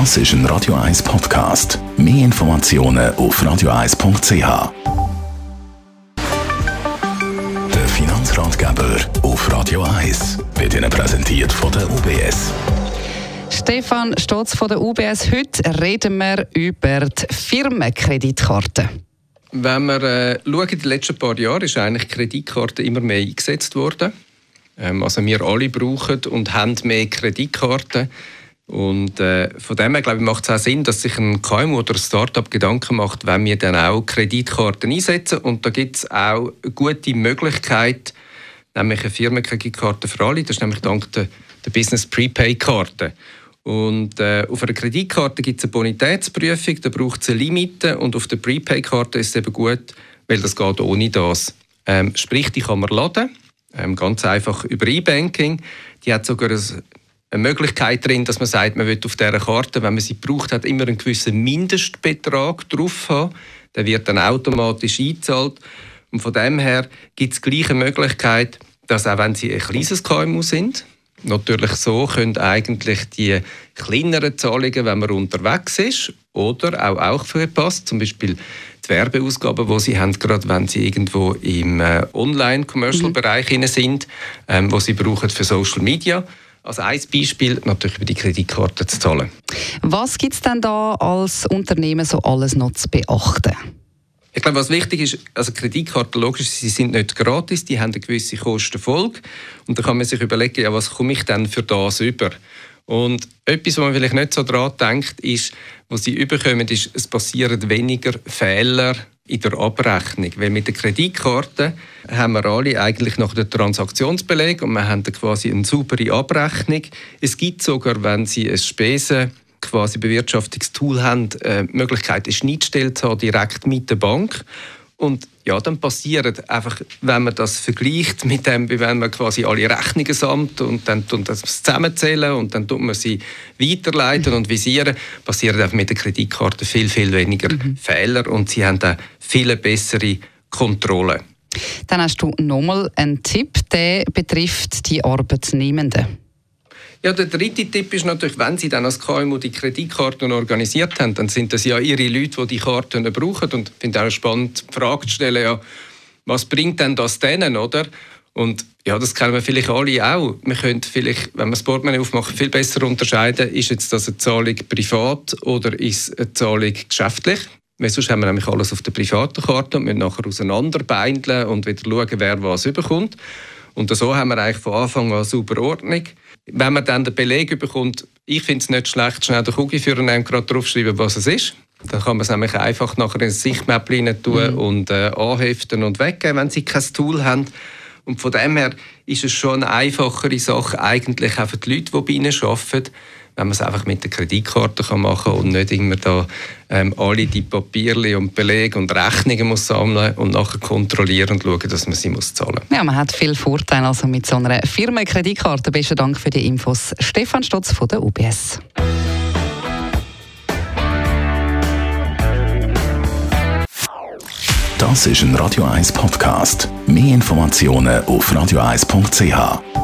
Das ist ein Radio 1 Podcast. Mehr Informationen auf radio1.ch. Der Finanzratgeber auf Radio 1 wird Ihnen präsentiert von der UBS. Stefan Stotz von der UBS. Heute reden wir über die Firmenkreditkarte. Wenn wir äh, schauen, die letzten paar Jahre ist eigentlich Kreditkarte immer mehr eingesetzt worden. Ähm, also wir alle brauchen und haben mehr Kreditkarten. Und äh, von dem her glaube ich, macht es auch Sinn, dass sich ein KMU oder ein Startup Gedanken macht, wenn wir dann auch Kreditkarten einsetzen. Und da gibt es auch eine gute Möglichkeit, nämlich eine Firmenkreditkarte für alle. Das ist nämlich dank der, der Business Prepaid-Karte. Und äh, auf einer Kreditkarte gibt es eine Bonitätsprüfung, da braucht es eine Limite und auf der Prepaid-Karte ist es eben gut, weil das geht ohne das. Ähm, sprich, die kann man laden, ähm, ganz einfach über E-Banking. Die hat sogar ein, eine Möglichkeit drin, dass man sagt, man will auf dieser Karte, wenn man sie braucht, hat immer einen gewissen Mindestbetrag drauf haben. Der wird dann automatisch eingezahlt. Und von dem her gibt es gleiche Möglichkeit, dass auch wenn Sie ein kleines KMU sind, natürlich so können eigentlich die kleineren Zahlungen, wenn man unterwegs ist oder auch auch verpasst, zum Beispiel die Werbeausgaben, die sie haben, gerade wenn sie irgendwo im äh, Online-Commercial-Bereich mhm. sind, ähm, wo sie brauchen für Social Media. Als ein Beispiel natürlich über die Kreditkarte zu zahlen. Was gibt es denn da als Unternehmen so alles noch zu beachten? Ich glaube, was wichtig ist, also Kreditkarten, logisch, sie sind nicht gratis, die haben eine gewisse Kostenfolge. Und da kann man sich überlegen, ja, was komme ich denn für das über? Und etwas, was man vielleicht nicht so daran denkt, ist, was sie überkommen, ist, es passieren weniger Fehler in der Abrechnung. Weil mit der Kreditkarte haben wir alle eigentlich noch den Transaktionsbeleg und wir haben quasi eine saubere Abrechnung. Es gibt sogar, wenn Sie ein Spesen quasi Bewirtschaftungstool haben, äh, die Möglichkeit, eine Schnittstelle zu haben, direkt mit der Bank. Und ja, dann passiert einfach, wenn man das vergleicht mit dem, wie wenn man quasi alle Rechnungen sammelt und dann tun das zusammenzählen und dann tut man sie weiterleiten und visieren, passieren einfach mit der Kreditkarte viel, viel weniger mhm. Fehler und sie haben dann viel bessere Kontrolle. Dann hast du nochmal einen Tipp, der betrifft die Arbeitnehmenden. Ja, der dritte Tipp ist natürlich, wenn Sie dann als KMU die Kreditkarten organisiert haben, dann sind das ja Ihre Leute, die die Karten brauchen. Und ich finde auch spannend, die Frage zu stellen, ja, was bringt denn das denen, oder? Und ja, das kennen wir vielleicht alle auch. Wir können vielleicht, wenn wir das Portemonnaie aufmachen, viel besser unterscheiden, ist jetzt das eine Zahlung privat oder ist eine Zahlung geschäftlich? Weil sonst haben wir nämlich alles auf der privaten Karte und müssen nachher auseinanderbeindeln und wieder schauen, wer was überkommt. Und so haben wir eigentlich von Anfang an super Ordnung. Wenn man dann den Beleg bekommt, ich finde es nicht schlecht, schnell den Kugelführer nehmen, gerade draufschreiben, was es ist. Dann kann man es nämlich einfach nachher in ein Sichtmap tun mhm. und äh, anheften und weggeben, wenn sie kein Tool haben. Und von dem her ist es schon eine einfachere Sache, eigentlich auch für die Leute, die bei ihnen arbeiten, wenn man es einfach mit der Kreditkarte machen kann und nicht immer da ähm, alle die Papiere und Belege und Rechnungen muss sammeln und nachher kontrollieren und schauen, dass man sie muss zahlen muss. Ja, man hat viel Vorteile also mit so einer Firmenkreditkarte. Besten Dank für die Infos. Stefan Stotz von der UBS. Das ist ein Radio 1 Podcast. Mehr Informationen auf radio1.ch.